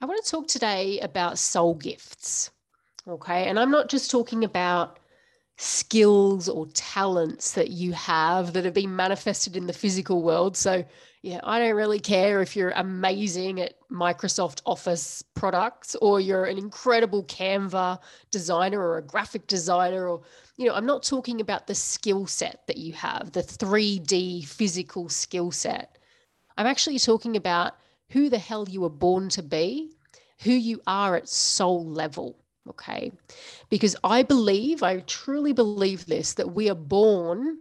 I want to talk today about soul gifts. Okay. And I'm not just talking about skills or talents that you have that have been manifested in the physical world. So, yeah, I don't really care if you're amazing at Microsoft Office products or you're an incredible Canva designer or a graphic designer or you know, I'm not talking about the skill set that you have, the 3D physical skill set. I'm actually talking about who the hell you were born to be, who you are at soul level. Okay. Because I believe, I truly believe this, that we are born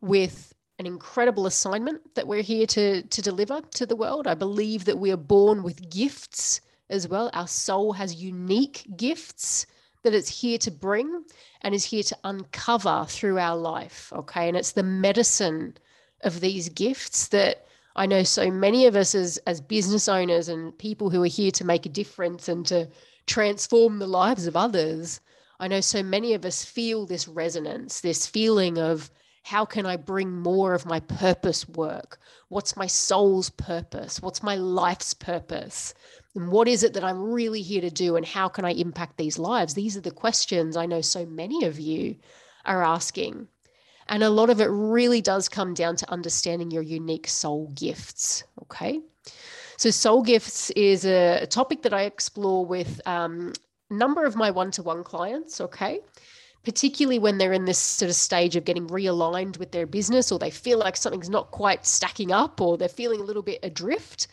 with an incredible assignment that we're here to, to deliver to the world. I believe that we are born with gifts as well. Our soul has unique gifts that it's here to bring and is here to uncover through our life. Okay. And it's the medicine of these gifts that I know so many of us as, as business owners and people who are here to make a difference and to transform the lives of others. I know so many of us feel this resonance, this feeling of how can I bring more of my purpose work? What's my soul's purpose? What's my life's purpose? And what is it that I'm really here to do? And how can I impact these lives? These are the questions I know so many of you are asking. And a lot of it really does come down to understanding your unique soul gifts. Okay. So, soul gifts is a, topic that I explore with um, a number of my one to one clients. Okay. Particularly when they're in this sort of stage of getting realigned with their business or they feel like something's not quite stacking up or they're feeling a little bit adrift.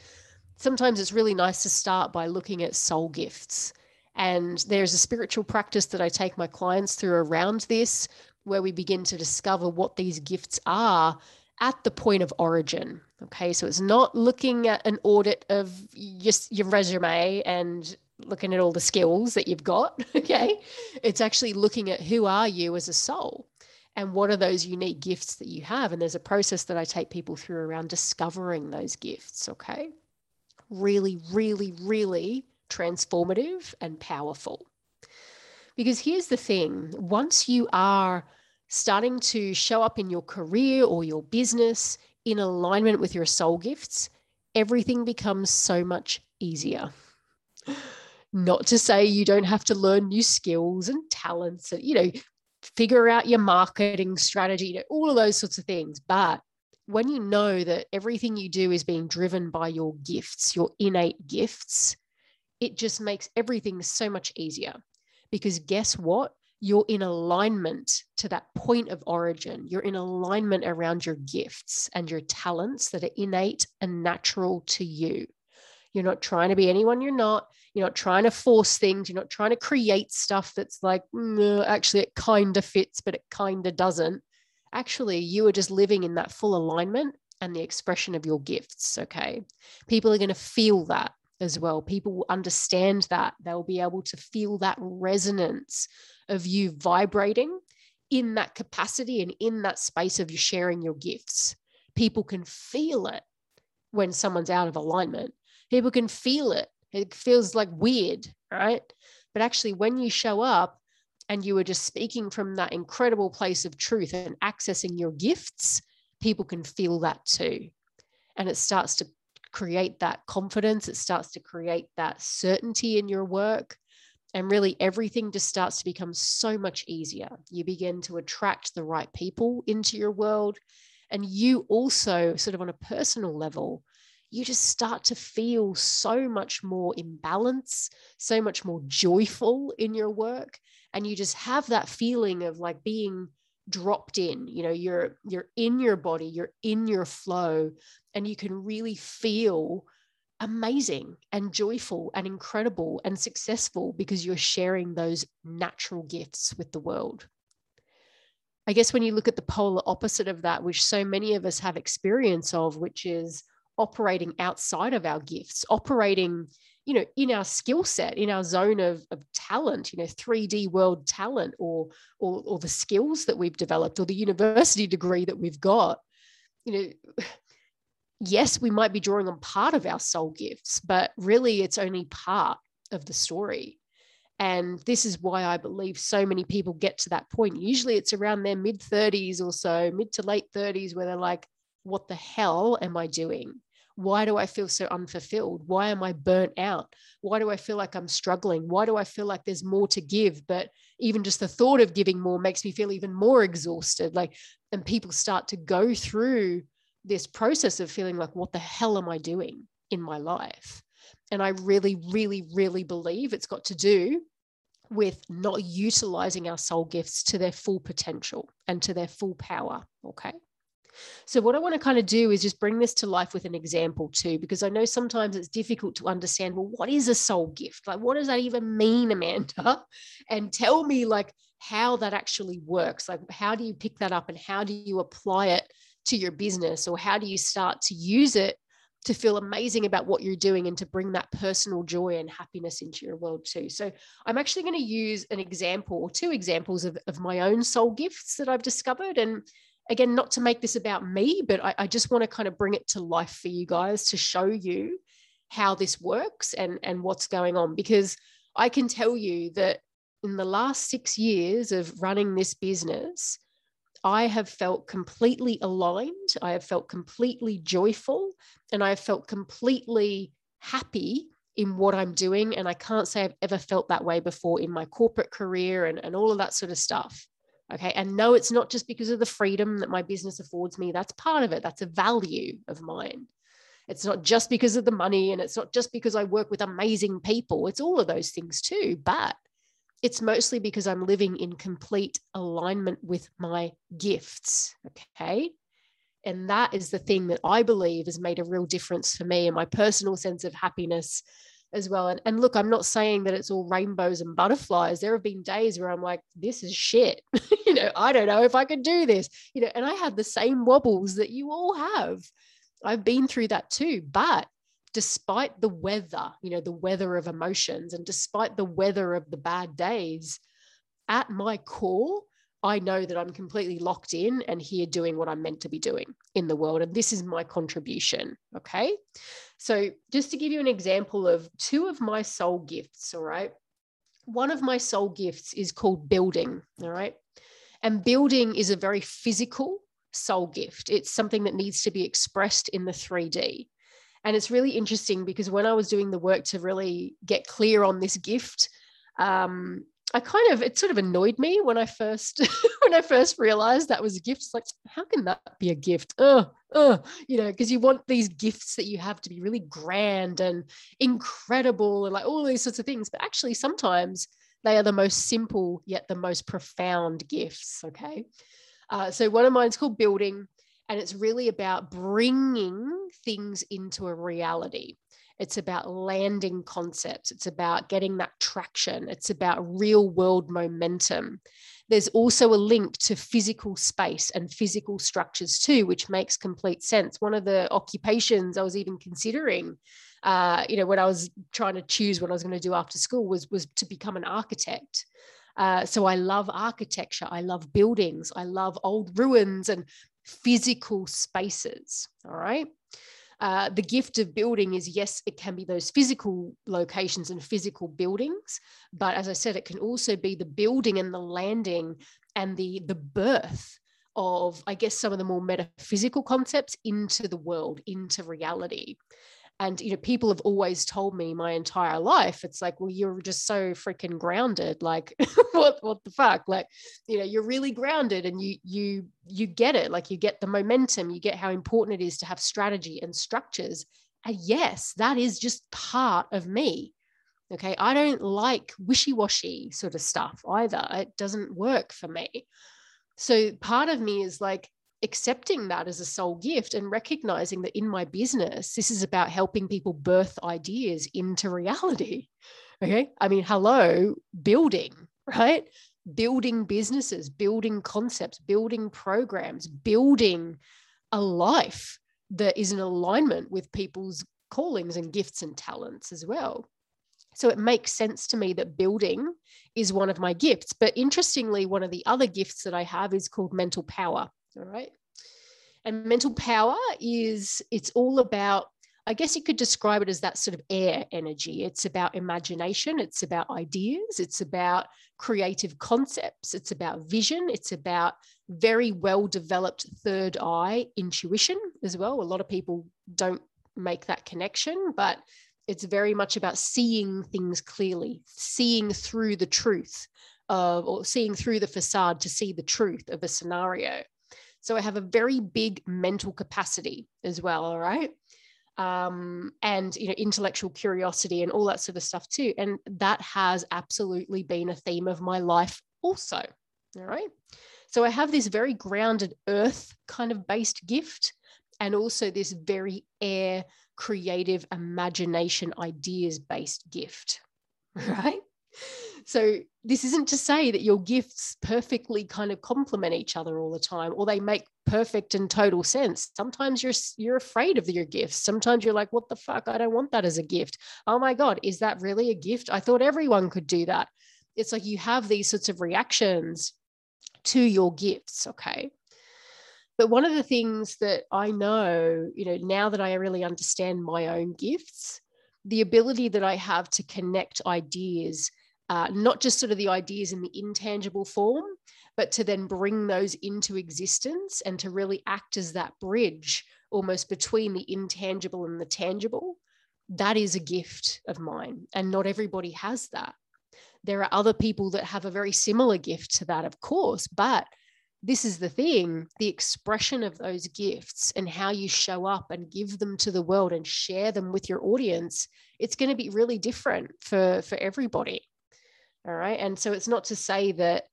Sometimes it's really nice to start by looking at soul gifts. And there's a spiritual practice that I take my clients through around this, where we begin to discover what these gifts are at the point of origin. Okay, so it's not looking at an audit of just your resume and looking at all the skills that you've got. Okay, it's actually looking at who are you as a soul and what are those unique gifts that you have. And there's a process that I take people through around discovering those gifts. Okay, really, really, really transformative and powerful. Because here's the thing once you are starting to show up in your career or your business in alignment with your soul gifts, everything becomes so much easier. Not to say you don't have to learn new skills and talents and, you know, figure out your marketing strategy, you know, all of those sorts of things. But when you know that everything you do is being driven by your gifts, your innate gifts, it just makes everything so much easier. Because guess what? You're in alignment to that point of origin. You're in alignment around your gifts and your talents that are innate and natural to you. You're not trying to be anyone you're not. You're not trying to force things. You're not trying to create stuff that's like, mm, actually, it kind of fits, but it kind of doesn't. Actually, you are just living in that full alignment and the expression of your gifts. Okay. People are going to feel that as well. People will understand that. They'll be able to feel that resonance of you vibrating in that capacity and in that space of you sharing your gifts. People can feel it when someone's out of alignment. People can feel it. It feels like weird, right? But actually, when you show up and you are just speaking from that incredible place of truth and accessing your gifts, people can feel that too. And it starts to create that confidence, it starts to create that certainty in your work. And really, everything just starts to become so much easier. You begin to attract the right people into your world. And you also, sort of on a personal level, you just start to feel so much more in balance, so much more joyful in your work. And you just have that feeling of like being dropped in you know you're you're in your body you're in your flow and you can really feel amazing and joyful and incredible and successful because you're sharing those natural gifts with the world. I guess when you look at the polar opposite of that which so many of us have experience of which is operating outside of our gifts operating you know in our skill set in our zone of, of talent you know 3d world talent or, or or the skills that we've developed or the university degree that we've got you know yes we might be drawing on part of our soul gifts but really it's only part of the story and this is why I believe so many people get to that point. Usually it's around their mid 30s or so, mid to late 30s, where they're like, what the hell am I doing? Why do I feel so unfulfilled? Why am I burnt out? Why do I feel like I'm struggling? Why do I feel like there's more to give? But even just the thought of giving more makes me feel even more exhausted. Like, and people start to go through this process of feeling like, what the hell am I doing in my life? And I really, really, really believe it's got to do with not utilizing our soul gifts to their full potential and to their full power. Okay. So, what I want to kind of do is just bring this to life with an example too, because I know sometimes it's difficult to understand. Well, what is a soul gift? Like, what does that even mean, Amanda? And tell me, like, how that actually works. Like, how do you pick that up and how do you apply it to your business, or how do you start to use it to feel amazing about what you're doing and to bring that personal joy and happiness into your world too. So I'm actually going to use an example or two examples of, of my own soul gifts that I've discovered. And again, not to make this about me, but I, I just want to kind of bring it to life for you guys to show you how this works and, and what's going on. Because I can tell you that in the last six years of running this business, I have felt completely aligned. I have felt completely joyful and I have felt completely happy in what I'm doing. And I can't say I've ever felt that way before in my corporate career and, and all of that sort of stuff. Okay. And no, it's not just because of the freedom that my business affords me. That's part of it. That's a value of mine. It's not just because of the money and it's not just because I work with amazing people. It's all of those things too. But it's mostly because I'm living in complete alignment with my gifts. Okay. And that is the thing that I believe has made a real difference for me and my personal sense of happiness as well. And, and look, I'm not saying that it's all rainbows and butterflies. There have been days where I'm like, this is shit. you know, I don't know if I can do this, you know, and I have the same wobbles that you all have. I've been through that too. But despite the weather, you know, the weather of emotions, and despite the weather of the bad days, at my core, I know that I'm completely locked in and here doing what I'm meant to be doing in the world. And this is my contribution. Okay. So, just to give you an example of two of my soul gifts, all right. One of my soul gifts is called building. All right. And building is a very physical soul gift, it's something that needs to be expressed in the 3D. And it's really interesting because when I was doing the work to really get clear on this gift, um, I kind of it sort of annoyed me when I first when I first realized that was a gift. It's like, how can that be a gift? Oh, oh, you know, because you want these gifts that you have to be really grand and incredible and like all these sorts of things. But actually, sometimes they are the most simple yet the most profound gifts. Okay. Uh, so one of mine is called building. And it's really about bringing things into a reality. It's about landing concepts. It's about getting that traction. It's about real world momentum. There's also a link to physical space and physical structures too, which makes complete sense. One of the occupations I was even considering, uh, you know, when I was trying to choose what I was going to do after school was was to become an architect. Uh, so I love architecture. I love buildings. I love old ruins and physical spaces. All right. Uh, the gift of building is yes, it can be those physical locations and physical buildings, but as I said, it can also be the building and the landing and the the birth of, I guess, some of the more metaphysical concepts into the world, into reality and you know people have always told me my entire life it's like well you're just so freaking grounded like what what the fuck? Like you know you're really grounded and you you you get it like you get the momentum you get how important it is to have strategy and structures and yes that is just part of me okay? I don't like wishy-washy sort of stuff either it doesn't work for me. So part of me is like accepting that as a soul gift and recognizing that in my business, this is about helping people birth ideas into reality. Okay. I mean, hello, building, right? Building businesses, building concepts, building programs, building a life that is in alignment with people's callings and gifts and talents as well. So it makes sense to me that building is one of my gifts. But interestingly, one of the other gifts that I have is called mental power. All right. And mental power is, it's all about, I guess you could describe it as that sort of air energy. It's about imagination, it's about ideas, it's about creative concepts, it's about vision, it's about very well developed third eye intuition as well. A lot of people don't make that connection, but it's very much about seeing things clearly, seeing through the truth of, or seeing through the facade to see the truth of a scenario. So I have a very big mental capacity as well. All right. Um, and you know intellectual curiosity and all that sort of stuff too and that has absolutely been a theme of my life also all right so i have this very grounded earth kind of based gift and also this very air creative imagination ideas based gift right so this isn't to say that your gifts perfectly kind of complement each other all the time or they make perfect and total sense. Sometimes you're you're afraid of your gifts. Sometimes you're like what the fuck? I don't want that as a gift. Oh my god is that really a gift? I thought everyone could do that. It's like you have these sorts of reactions to your gifts okay? But one of the things that i know you know now that i really understand my own gifts the ability that i have to connect ideas uh, not just sort of the ideas in the intangible form, but to then bring those into existence and to really act as that bridge almost between the intangible and the tangible. That is a gift of mine. And not everybody has that. There are other people that have a very similar gift to that, of course, but this is the thing the expression of those gifts and how you show up and give them to the world and share them with your audience it's going to be really different for for everybody all right. And so it's not to say that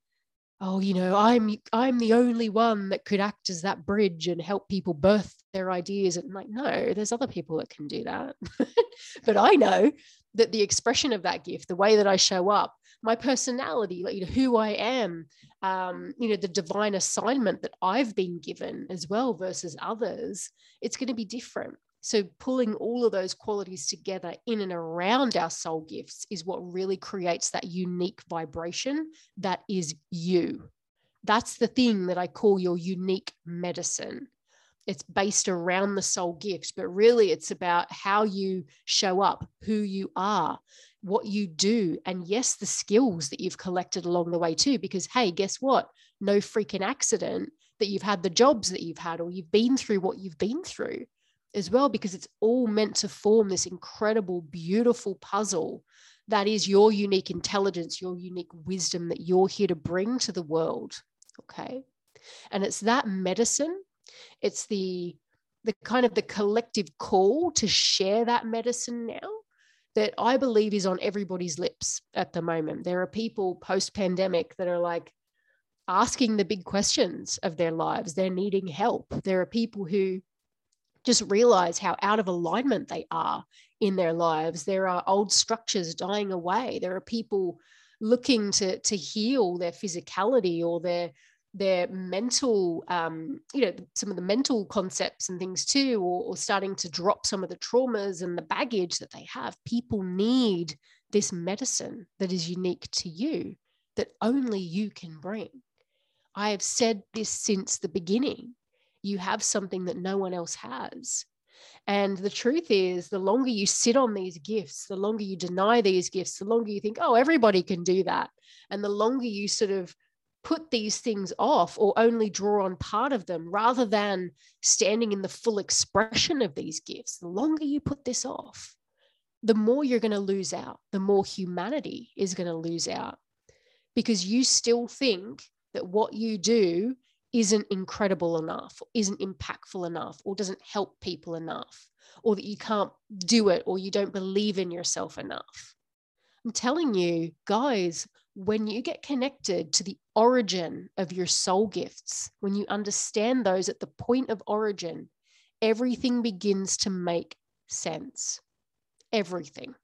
oh you know i'm i'm the only one that could act as that bridge and help people birth their ideas. And like no there's other people that can do that. But i know that the expression of that gift the way that i show up my personality like you know who i am um, you know the divine assignment that i've been given as well versus others it's going to be different so, pulling all of those qualities together in and around our soul gifts is what really creates that unique vibration that is you. That's the thing that I call your unique medicine. It's based around the soul gift, but really it's about how you show up, who you are, what you do, and yes, the skills that you've collected along the way too. Because, hey, guess what? No freaking accident that you've had the jobs that you've had or you've been through what you've been through as well, because it's all meant to form this incredible, beautiful puzzle that is your unique intelligence, your unique wisdom that you're here to bring to the world. Okay. And it's that medicine, it's the the kind of the collective call to share that medicine now that I believe is on everybody's lips at the moment. There are people post pandemic that are like asking the big questions of their lives. They're needing help. There are people who just realize how out of alignment they are in their lives. There are old structures dying away. There are people looking to, to heal their physicality or their their mental um, you know some of the mental concepts and things too or, or starting to drop some of the traumas and the baggage that they have people need this medicine that is unique to you that only you can bring i have said this since the beginning you have something that no one else has. And the truth is, the longer you sit on these gifts, the longer you deny these gifts, the longer you think, oh, everybody can do that. And the longer you sort of put these things off or only draw on part of them rather than standing in the full expression of these gifts, the longer you put this off, the more you're going to lose out, the more humanity is going to lose out because you still think that what you do isn't incredible enough, isn't impactful enough, or doesn't help people enough, or that you can't do it, or you don't believe in yourself enough. I'm telling you, guys, when you get connected to the origin of your soul gifts, when you understand those at the point of origin, everything begins to make sense. Everything.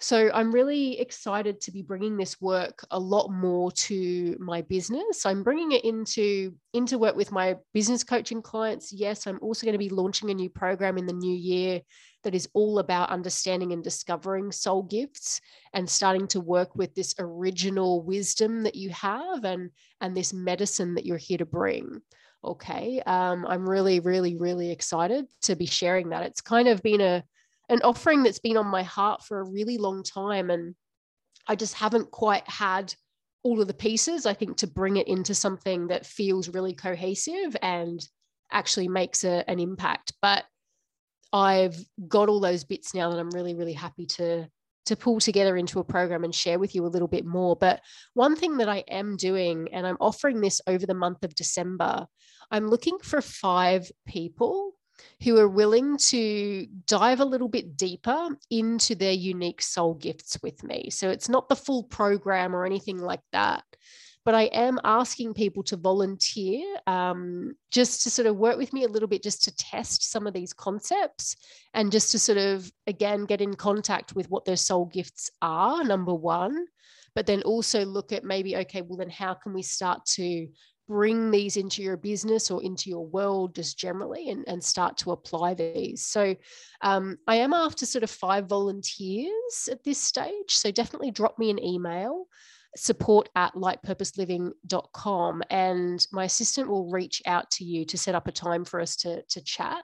So I'm really excited to be bringing this work a lot more to my business. I'm bringing it into into work with my business coaching clients. Yes, I'm also going to be launching a new program in the new year that is all about understanding and discovering soul gifts and starting to work with this original wisdom that you have and and this medicine that you're here to bring okay um, i'm really really really excited to be sharing that it's kind of been a an offering that's been on my heart for a really long time. And I just haven't quite had all of the pieces, I think, to bring it into something that feels really cohesive and actually makes a, an impact. But I've got all those bits now that I'm really, really happy to to pull together into a program and share with you a little bit more. But one thing that I am doing, and I'm offering this over the month of December, I'm looking for five people who are willing to dive a little bit deeper into their unique soul gifts with me. So it's not the full program or anything like that. But I am asking people to volunteer um, just to sort of work with me a little bit, just to test some of these concepts and just to sort of, again, get in contact with what their soul gifts are, number one but then also look at maybe okay well then how can we start to bring these into your business or into your world just generally and, and start to apply these. So um, I am after sort of five volunteers at this stage. So definitely drop me an email support at lightpurposeliving.com and my assistant will reach out to you to set up a time for us to, to chat.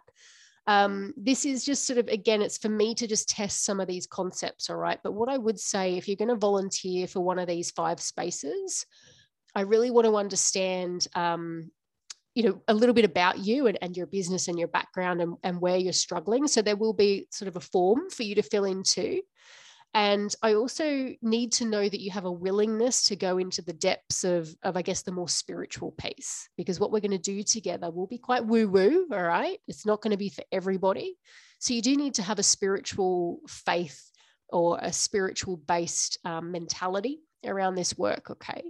Um, this is just sort of, again, it's for me to just test some of these concepts, all right? But what I would say, if you're going to volunteer for one of these five spaces, I really want to understand, um, you know, a little bit about you and, and your business and your background and, and where you're struggling. So there will be sort of a form for you to fill in too. And I also need to know that you have a willingness to go into the depths of, of I guess, the more spiritual piece, because what we're going to do together will be quite woo woo. All right. It's not going to be for everybody. So you do need to have a spiritual faith or a spiritual based um, mentality around this work. Okay.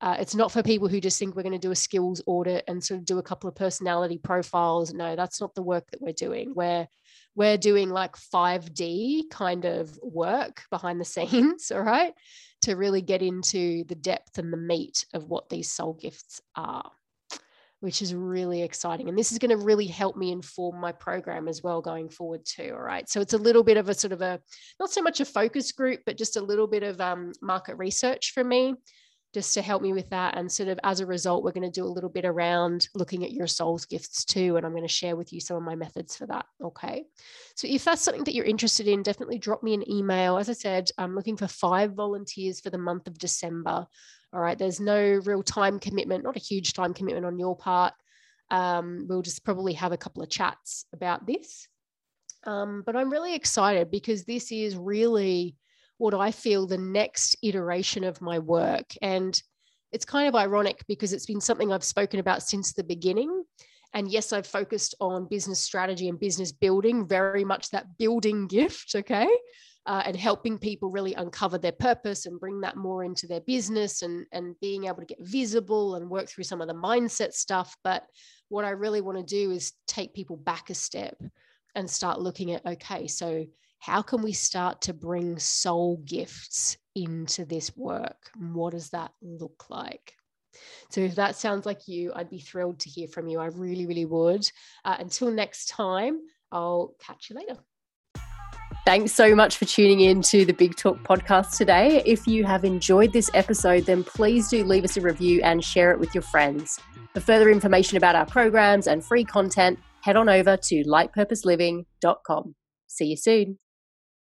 Uh, it's not for people who just think we're going to do a skills audit and sort of do a couple of personality profiles. No, that's not the work that we're doing. We're we're doing like 5D kind of work behind the scenes, all right, to really get into the depth and the meat of what these soul gifts are which is really exciting. And this is going to really help me inform my program as well going forward too. All right. So it's a little bit of a sort of a, not so much a focus group, but just a little bit of um, market research for me just to help me with that. And sort of as a result, we're going to do a little bit around looking at your soul's gifts too. And I'm going to share with you some of my methods for that. Okay. So if that's something that you're interested in, definitely drop me an email. As I said, I'm looking for five volunteers for the month of December. All right. There's no real time commitment, not a huge time commitment on your part. Um, we'll just probably have a couple of chats about this. Um, but I'm really excited because this is really what I feel the next iteration of my work. And it's kind of ironic because it's been something I've spoken about since the beginning. And yes, I've focused on business strategy and business building, very much that building gift, okay? Uh, and helping people really uncover their purpose and bring that more into their business and, and being able to get visible and work through some of the mindset stuff. But what I really want to do is take people back a step and start looking at okay, so how can we start to bring soul gifts into this work? And What does that look like? So, if that sounds like you, I'd be thrilled to hear from you. I really, really would. Uh, until next time, I'll catch you later. Thanks so much for tuning in to the Big Talk podcast today. If you have enjoyed this episode, then please do leave us a review and share it with your friends. For further information about our programs and free content, head on over to lightpurposeliving.com. See you soon.